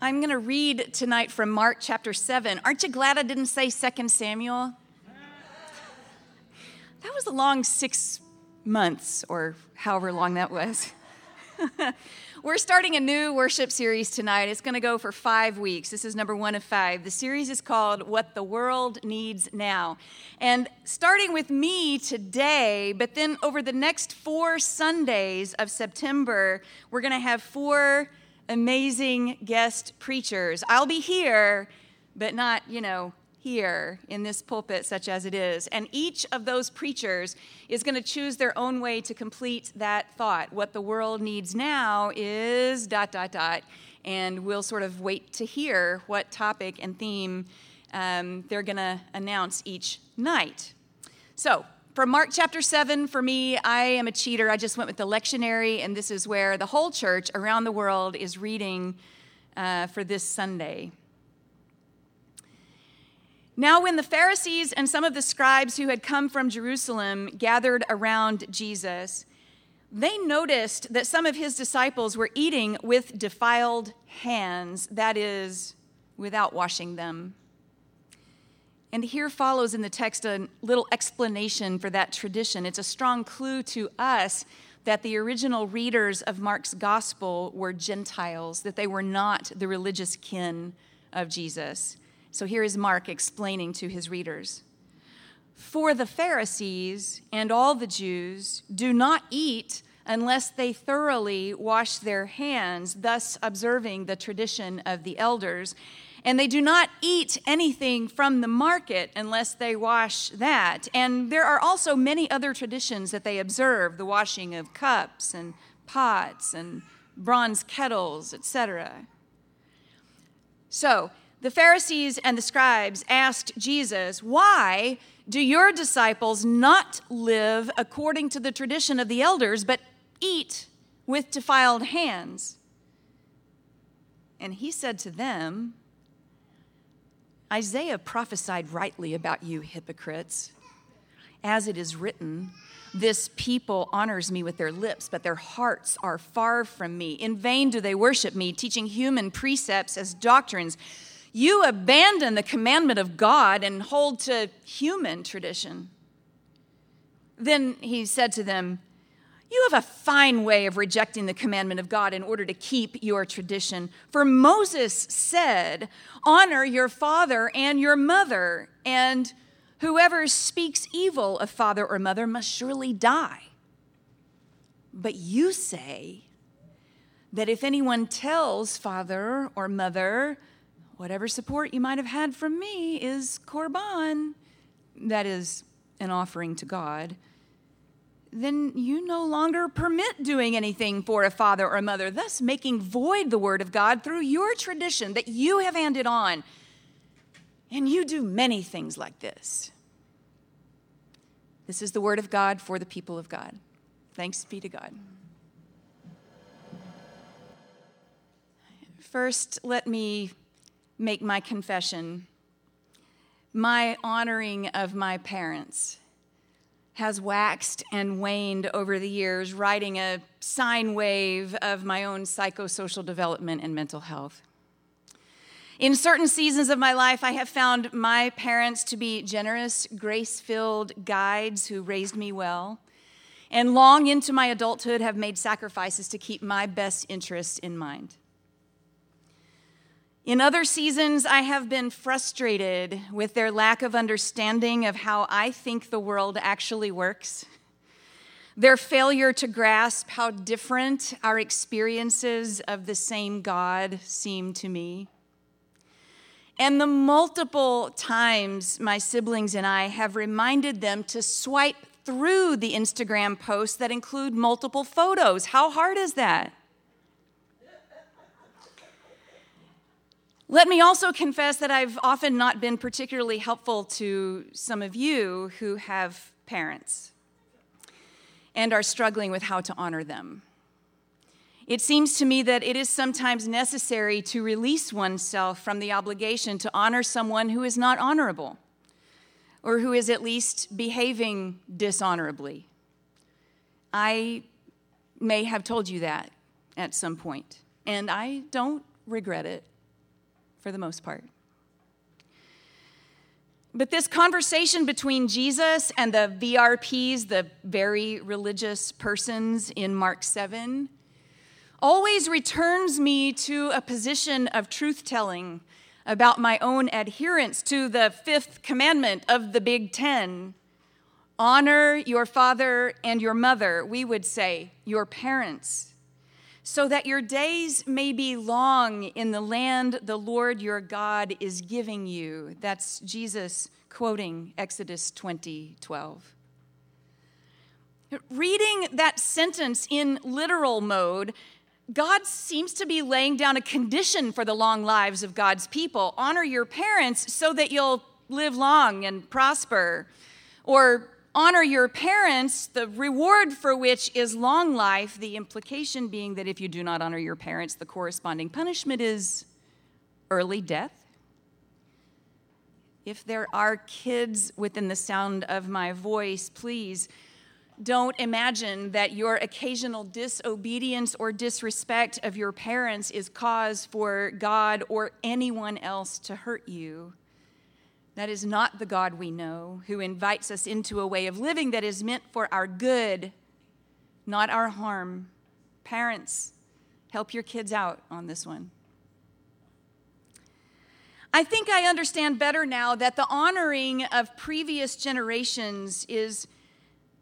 I'm going to read tonight from Mark chapter 7. Aren't you glad I didn't say 2 Samuel? That was a long six months, or however long that was. We're starting a new worship series tonight. It's going to go for five weeks. This is number one of five. The series is called What the World Needs Now. And starting with me today, but then over the next four Sundays of September, we're going to have four amazing guest preachers. I'll be here, but not, you know, here in this pulpit, such as it is. And each of those preachers is going to choose their own way to complete that thought. What the world needs now is dot, dot, dot. And we'll sort of wait to hear what topic and theme um, they're going to announce each night. So, from Mark chapter 7, for me, I am a cheater. I just went with the lectionary, and this is where the whole church around the world is reading uh, for this Sunday. Now, when the Pharisees and some of the scribes who had come from Jerusalem gathered around Jesus, they noticed that some of his disciples were eating with defiled hands, that is, without washing them. And here follows in the text a little explanation for that tradition. It's a strong clue to us that the original readers of Mark's gospel were Gentiles, that they were not the religious kin of Jesus. So here is Mark explaining to his readers For the Pharisees and all the Jews do not eat unless they thoroughly wash their hands, thus observing the tradition of the elders. And they do not eat anything from the market unless they wash that. And there are also many other traditions that they observe the washing of cups and pots and bronze kettles, etc. So, the Pharisees and the scribes asked Jesus, Why do your disciples not live according to the tradition of the elders, but eat with defiled hands? And he said to them, Isaiah prophesied rightly about you, hypocrites. As it is written, this people honors me with their lips, but their hearts are far from me. In vain do they worship me, teaching human precepts as doctrines. You abandon the commandment of God and hold to human tradition. Then he said to them, you have a fine way of rejecting the commandment of God in order to keep your tradition. For Moses said, Honor your father and your mother, and whoever speaks evil of father or mother must surely die. But you say that if anyone tells father or mother, whatever support you might have had from me is korban, that is, an offering to God then you no longer permit doing anything for a father or a mother, thus making void the word of God through your tradition that you have handed on. And you do many things like this. This is the word of God for the people of God. Thanks be to God. First, let me make my confession. My honoring of my parents has waxed and waned over the years, riding a sine wave of my own psychosocial development and mental health. In certain seasons of my life, I have found my parents to be generous, grace filled guides who raised me well, and long into my adulthood have made sacrifices to keep my best interests in mind. In other seasons, I have been frustrated with their lack of understanding of how I think the world actually works, their failure to grasp how different our experiences of the same God seem to me. And the multiple times my siblings and I have reminded them to swipe through the Instagram posts that include multiple photos. How hard is that? Let me also confess that I've often not been particularly helpful to some of you who have parents and are struggling with how to honor them. It seems to me that it is sometimes necessary to release oneself from the obligation to honor someone who is not honorable or who is at least behaving dishonorably. I may have told you that at some point, and I don't regret it for the most part. But this conversation between Jesus and the VRPs, the very religious persons in Mark 7, always returns me to a position of truth telling about my own adherence to the fifth commandment of the Big Ten honor your father and your mother, we would say, your parents so that your days may be long in the land the Lord your God is giving you. That's Jesus quoting Exodus 20 12. Reading that sentence in literal mode, God seems to be laying down a condition for the long lives of God's people. Honor your parents so that you'll live long and prosper. Or honor your parents, the reward for which is long life, the implication being that if you do not honor your parents, the corresponding punishment is early death. If there are kids within the sound of my voice, please don't imagine that your occasional disobedience or disrespect of your parents is cause for God or anyone else to hurt you. That is not the God we know, who invites us into a way of living that is meant for our good, not our harm. Parents, help your kids out on this one. I think I understand better now that the honoring of previous generations is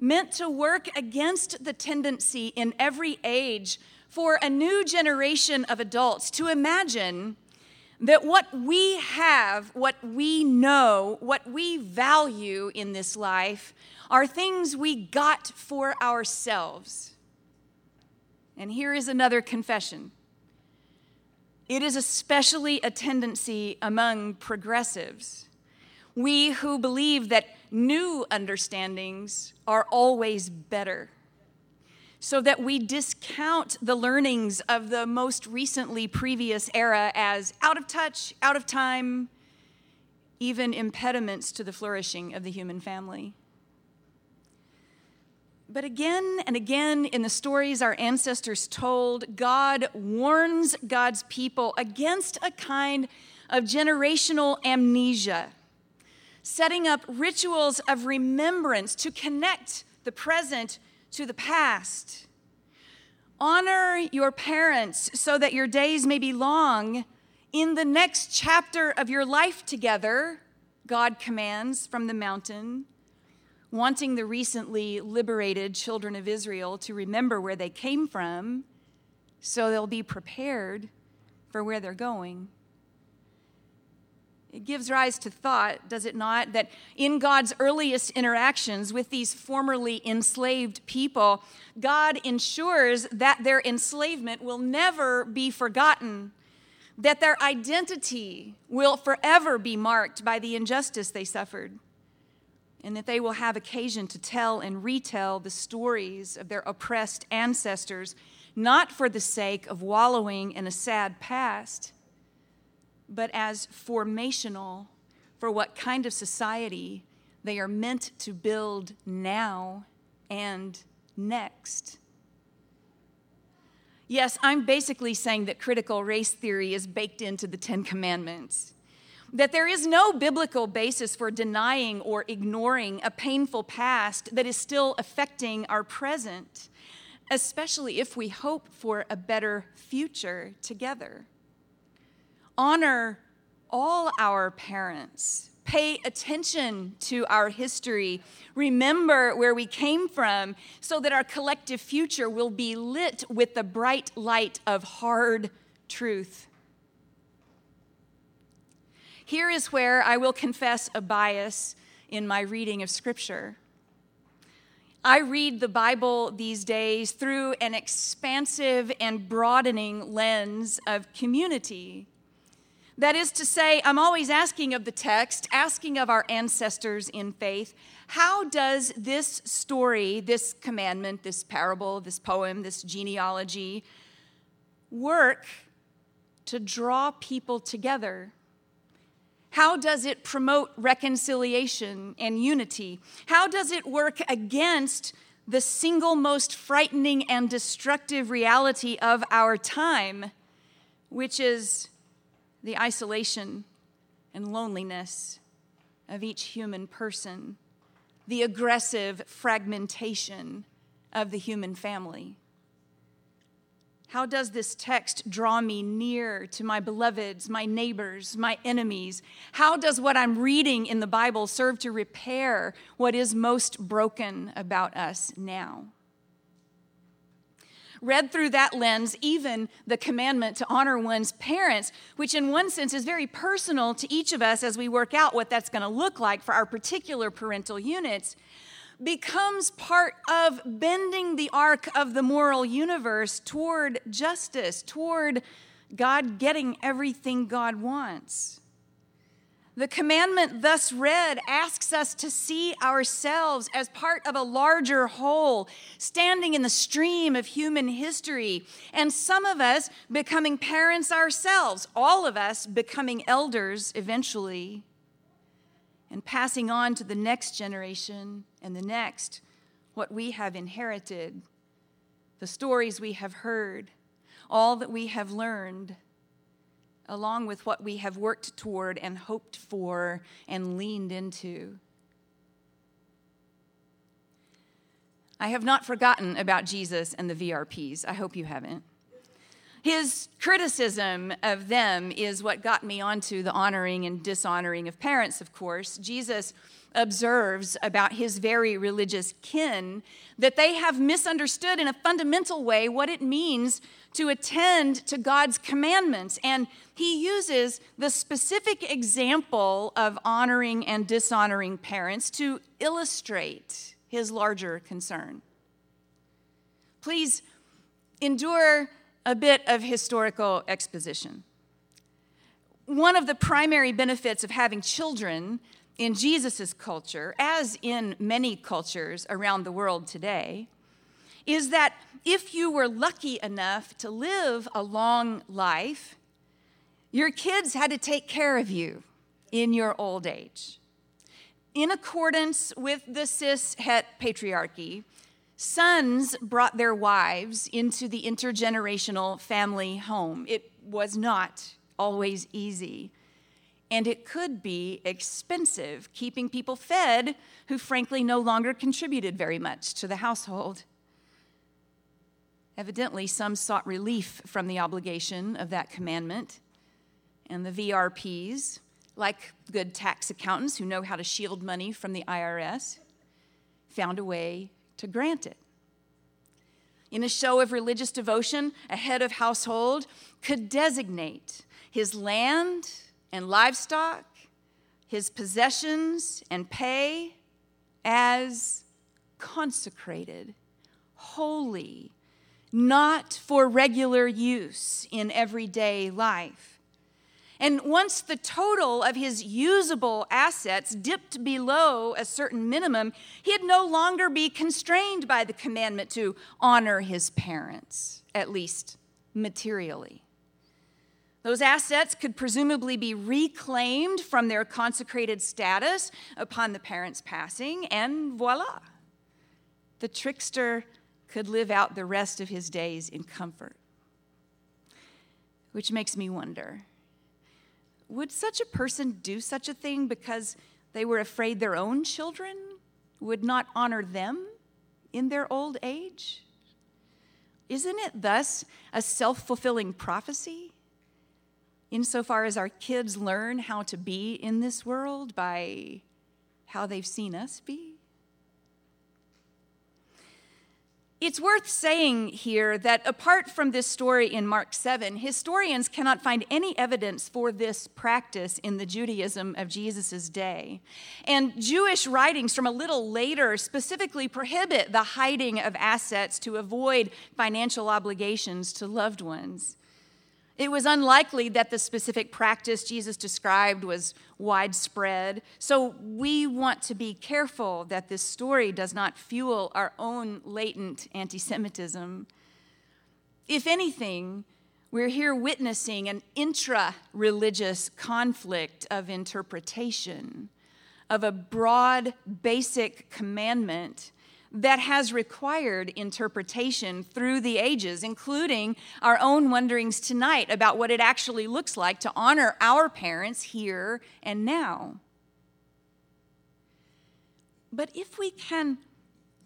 meant to work against the tendency in every age for a new generation of adults to imagine that what we have, what we know, what we value in this life are things we got for ourselves. And here is another confession it is especially a tendency among progressives. We who believe that new understandings are always better so that we discount the learnings of the most recently previous era as out of touch, out of time, even impediments to the flourishing of the human family. But again and again in the stories our ancestors told, God warns God's people against a kind of generational amnesia, setting up rituals of remembrance to connect the present to the past. Honor your parents so that your days may be long. In the next chapter of your life together, God commands from the mountain, wanting the recently liberated children of Israel to remember where they came from so they'll be prepared for where they're going. It gives rise to thought, does it not, that in God's earliest interactions with these formerly enslaved people, God ensures that their enslavement will never be forgotten, that their identity will forever be marked by the injustice they suffered, and that they will have occasion to tell and retell the stories of their oppressed ancestors, not for the sake of wallowing in a sad past but as formational for what kind of society they are meant to build now and next. Yes, I'm basically saying that critical race theory is baked into the Ten Commandments. That there is no biblical basis for denying or ignoring a painful past that is still affecting our present, especially if we hope for a better future together honor all our parents. Pay attention to our history. Remember where we came from so that our collective future will be lit with the bright light of hard truth. Here is where I will confess a bias in my reading of Scripture. I read the Bible these days through an expansive and broadening lens of community That is to say, I'm always asking of the text, asking of our ancestors in faith, how does this story, this commandment, this parable, this poem, this genealogy work to draw people together? How does it promote reconciliation and unity? How does it work against the single most frightening and destructive reality of our time, which is the isolation and loneliness of each human person, the aggressive fragmentation of the human family. How does this text draw me near to my beloveds, my neighbors, my enemies? How does what I'm reading in the Bible serve to repair what is most broken about us now? Read through that lens, even the commandment to honor one's parents, which in one sense is very personal to each of us as we work out what that's going to look like for our particular parental units, becomes part of bending the arc of the moral universe toward justice, toward God getting everything God wants. The commandment thus read asks us to see ourselves as part of a larger whole, standing in the stream of human history, and some of us becoming parents ourselves, all of us becoming elders eventually, and passing on to the next generation and the next what we have inherited, the stories we have heard, all that we have learned along with what we have worked toward and hoped for and leaned into. I have not forgotten about Jesus and the VRPs. I hope you haven't. His criticism of them is what got me onto the honoring and dishonoring of parents, of course. Jesus observes about his very religious kin that they have misunderstood in a fundamental way what it means to attend to God's commandments. And he uses the specific example of honoring and dishonoring parents to illustrate his larger concern. Please endure a bit of historical exposition. One of the primary benefits of having children in Jesus' culture, as in many cultures around the world today, is that if you were lucky enough to live a long life, your kids had to take care of you in your old age. In accordance with the cis het patriarchy, sons brought their wives into the intergenerational family home. It was not always easy and it could be expensive keeping people fed who frankly no longer contributed very much to the household. Evidently, some sought relief from the obligation of that commandment, and the VRPs, like good tax accountants who know how to shield money from the IRS, found a way to grant it. In a show of religious devotion, a head of household could designate his land and livestock, his possessions and pay as consecrated, holy, not for regular use in everyday life. And once the total of his usable assets dipped below a certain minimum, he'd no longer be constrained by the commandment to honor his parents, at least materially. Those assets could presumably be reclaimed from their consecrated status upon the parents' passing, and voila, the trickster could live out the rest of his days in comfort. Which makes me wonder would such a person do such a thing because they were afraid their own children would not honor them in their old age? Isn't it thus a self fulfilling prophecy? insofar as our kids learn how to be in this world by how they've seen us be? It's worth saying here that apart from this story in Mark 7, historians cannot find any evidence for this practice in the Judaism of Jesus' day. And Jewish writings from a little later specifically prohibit the hiding of assets to avoid financial obligations to loved ones. It was unlikely that the specific practice Jesus described was widespread. So we want to be careful that this story does not fuel our own latent anti Semitism. If anything, we're here witnessing an intra religious conflict of interpretation of a broad, basic commandment that has required interpretation through the ages, including our own wonderings tonight about what it actually looks like to honor our parents here and now. But if we can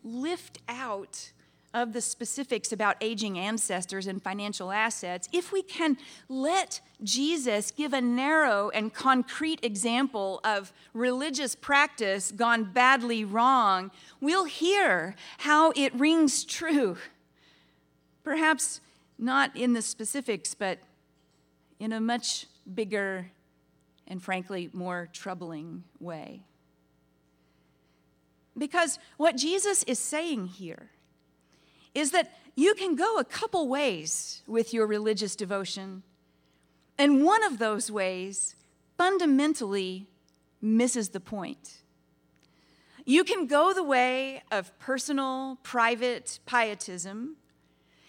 lift out of the specifics about aging ancestors and financial assets, if we can let Jesus give a narrow and concrete example of religious practice gone badly wrong, we'll hear how it rings true. Perhaps not in the specifics, but in a much bigger and frankly more troubling way. Because what Jesus is saying here is that you can go a couple ways with your religious devotion. And one of those ways fundamentally misses the point. You can go the way of personal, private pietism,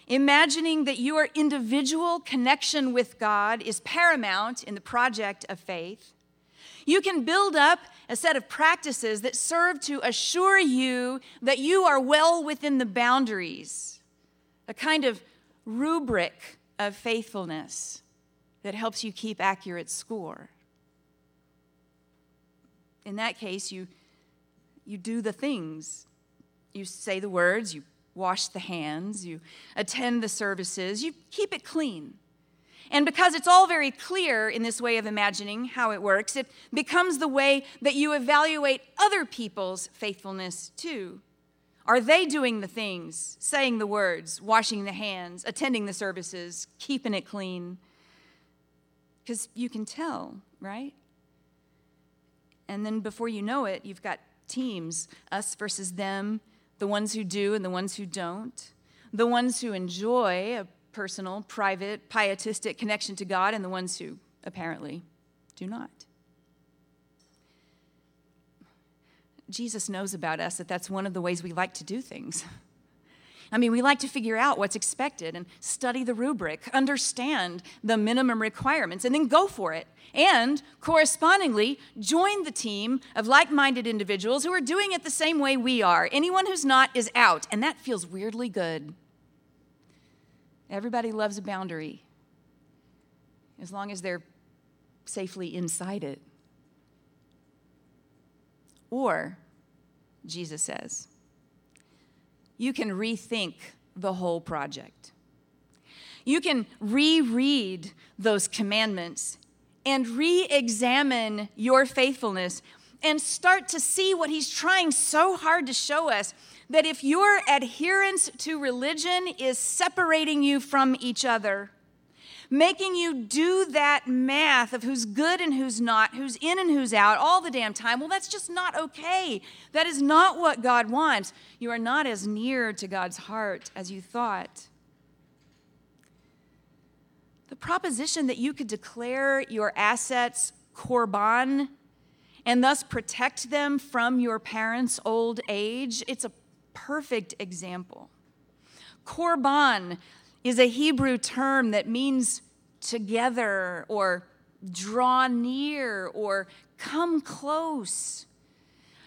imagining that your individual connection with God is paramount in the project of faith. You can build up a set of practices that serve to assure you that you are well within the boundaries, a kind of rubric of faithfulness that helps you keep accurate score. In that case, you, you do the things. You say the words, you wash the hands, you attend the services, you keep it clean. And because it's all very clear in this way of imagining how it works, it becomes the way that you evaluate other people's faithfulness too. Are they doing the things, saying the words, washing the hands, attending the services, keeping it clean? Because you can tell, right? And then before you know it, you've got teams us versus them, the ones who do and the ones who don't, the ones who enjoy a personal, private, pietistic connection to God and the ones who apparently do not. Jesus knows about us that that's one of the ways we like to do things. I mean, we like to figure out what's expected and study the rubric, understand the minimum requirements, and then go for it. And correspondingly, join the team of like minded individuals who are doing it the same way we are. Anyone who's not is out, and that feels weirdly good. Everybody loves a boundary as long as they're safely inside it. Or, Jesus says, you can rethink the whole project. You can reread those commandments and re examine your faithfulness and start to see what he's trying so hard to show us that if your adherence to religion is separating you from each other, making you do that math of who's good and who's not, who's in and who's out all the damn time, well, that's just not okay. That is not what God wants. You are not as near to God's heart as you thought. The proposition that you could declare your assets korban and thus protect them from your parents' old age, it's a perfect example. Korban is a Hebrew term that means together or draw near or come close.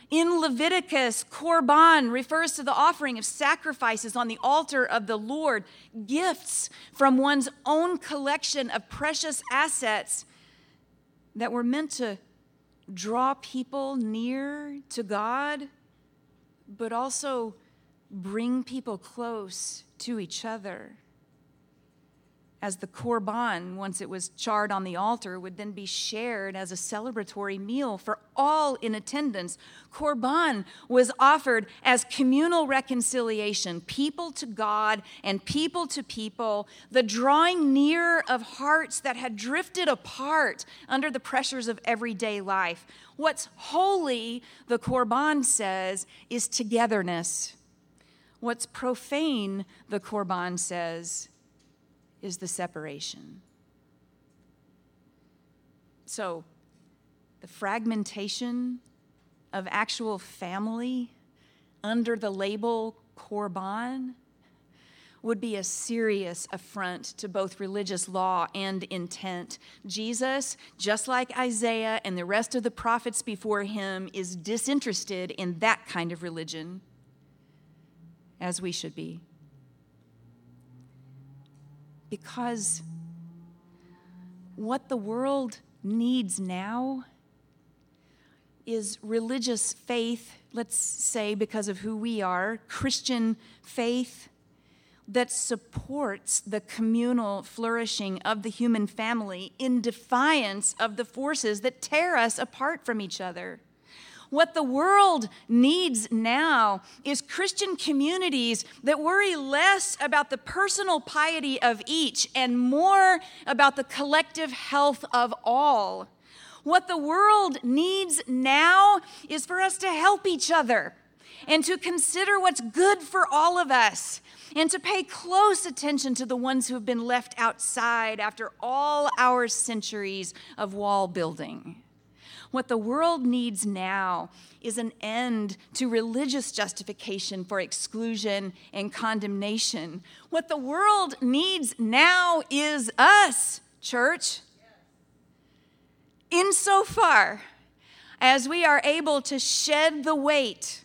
In Leviticus, korban refers to the offering of sacrifices on the altar of the Lord, gifts from one's own collection of precious assets that were meant to draw people near to God but also bring people close to each other. As the korban, once it was charred on the altar, would then be shared as a celebratory meal for all in attendance. Korban was offered as communal reconciliation, people to God and people to people, the drawing near of hearts that had drifted apart under the pressures of everyday life. What's holy, the Korban says, is togetherness. What's profane, the Korban says, is the separation. So, the fragmentation of actual family under the label Korban would be a serious affront to both religious law and intent. Jesus, just like Isaiah and the rest of the prophets before him, is disinterested in that kind of religion, as we should be. Because what the world needs now is religious faith, let's say because of who we are, Christian faith that supports the communal flourishing of the human family in defiance of the forces that tear us apart from each other. What the world needs now is Christian communities that worry less about the personal piety of each and more about the collective health of all. What the world needs now is for us to help each other and to consider what's good for all of us and to pay close attention to the ones who have been left outside after all our centuries of wall building. What the world needs now is an end to religious justification for exclusion and condemnation. What the world needs now is us, church. Insofar as we are able to shed the weight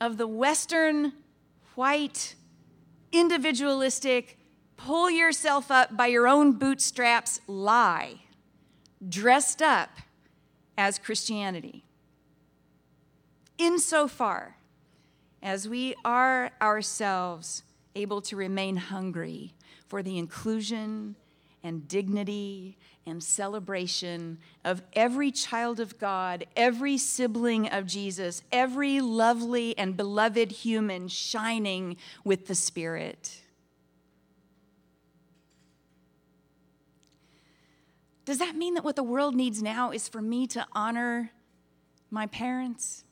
of the Western, white, individualistic, pull yourself up by your own bootstraps lie, dressed up as Christianity. Insofar as we are ourselves able to remain hungry for the inclusion and dignity and celebration of every child of God, every sibling of Jesus, every lovely and beloved human shining with the Spirit. Does that mean that what the world needs now is for me to honor my parents?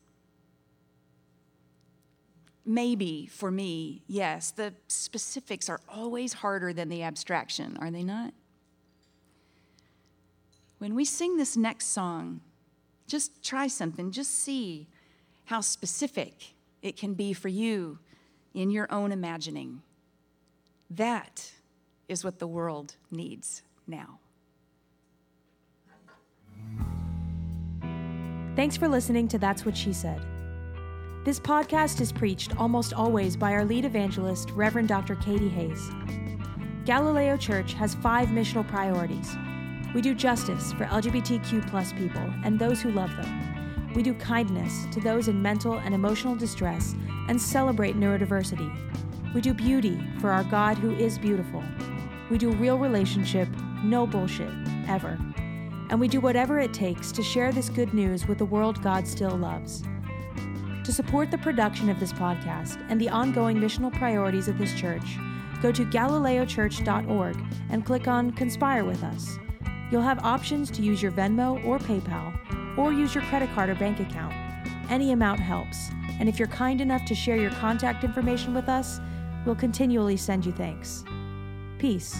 Maybe for me, yes. The specifics are always harder than the abstraction, are they not? when we sing this next song, just try something, just see how specific it can be for you in your own imagining. That is what the world needs now. Thanks for listening to That's What She Said. This podcast is preached almost always by our lead evangelist, Reverend Dr. Katie Hays. Galileo Church has five missional priorities we do justice for LGBTQ plus people and those who love them. We do kindness to those in mental and emotional distress and celebrate neurodiversity. We do beauty for our God who is beautiful. We do real relationship, no bullshit, ever. And we do whatever it takes to share this good news with the world God still loves. To support the production of this podcast and the ongoing missional priorities of this church, go to galileochurch.org and click on Conspire with Us. You'll have options to use your Venmo or PayPal, or use your credit card or bank account. Any amount helps, and if you're kind enough to share your contact information with us, we'll continually send you thanks. Peace.